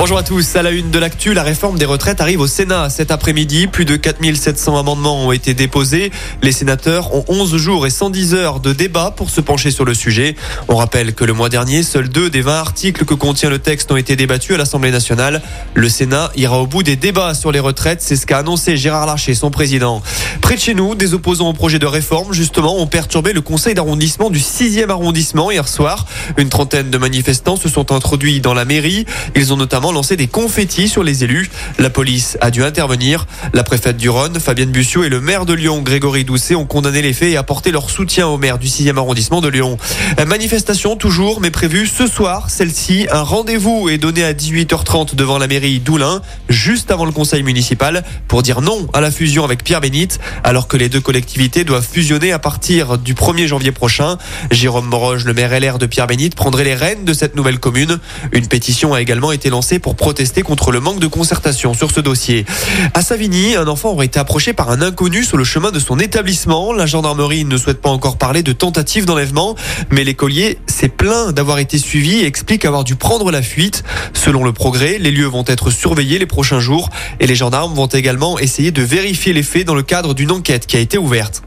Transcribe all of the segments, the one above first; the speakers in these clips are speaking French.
Bonjour à tous. À la une de l'actu, la réforme des retraites arrive au Sénat cet après-midi. Plus de 4700 amendements ont été déposés. Les sénateurs ont 11 jours et 110 heures de débat pour se pencher sur le sujet. On rappelle que le mois dernier, seuls deux des 20 articles que contient le texte ont été débattus à l'Assemblée nationale. Le Sénat ira au bout des débats sur les retraites. C'est ce qu'a annoncé Gérard Larcher, son président. Près de chez nous, des opposants au projet de réforme, justement, ont perturbé le conseil d'arrondissement du 6e arrondissement hier soir. Une trentaine de manifestants se sont introduits dans la mairie. Ils ont notamment lancé des confettis sur les élus. La police a dû intervenir. La préfète du Rhône, Fabienne Bussiot, et le maire de Lyon, Grégory Doucet, ont condamné les faits et apporté leur soutien au maire du 6e arrondissement de Lyon. Manifestation toujours, mais prévue ce soir. Celle-ci, un rendez-vous est donné à 18h30 devant la mairie d'Oulin, juste avant le conseil municipal, pour dire non à la fusion avec Pierre Bénite, alors que les deux collectivités doivent fusionner à partir du 1er janvier prochain. Jérôme Moroge, le maire LR de Pierre Bénite, prendrait les rênes de cette nouvelle commune. Une pétition a également été lancée pour protester contre le manque de concertation sur ce dossier. À Savigny, un enfant aurait été approché par un inconnu sur le chemin de son établissement. La gendarmerie ne souhaite pas encore parler de tentative d'enlèvement, mais l'écolier s'est plaint d'avoir été suivi et explique avoir dû prendre la fuite. Selon le progrès, les lieux vont être surveillés les prochains jours et les gendarmes vont également essayer de vérifier les faits dans le cadre d'une enquête qui a été ouverte.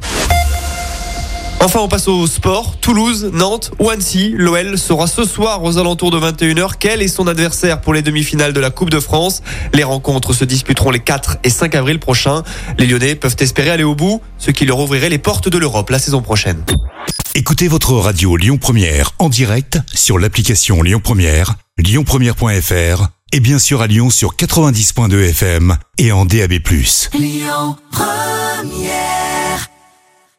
Enfin, on passe au sport. Toulouse, Nantes ou Annecy. L'OL sera ce soir aux alentours de 21h. Quel est son adversaire pour les demi-finales de la Coupe de France? Les rencontres se disputeront les 4 et 5 avril prochains. Les Lyonnais peuvent espérer aller au bout, ce qui leur ouvrirait les portes de l'Europe la saison prochaine. Écoutez votre radio Lyon Première en direct sur l'application Lyon Première, lyonpremière.fr et bien sûr à Lyon sur 90.2 FM et en DAB+. Lyon Première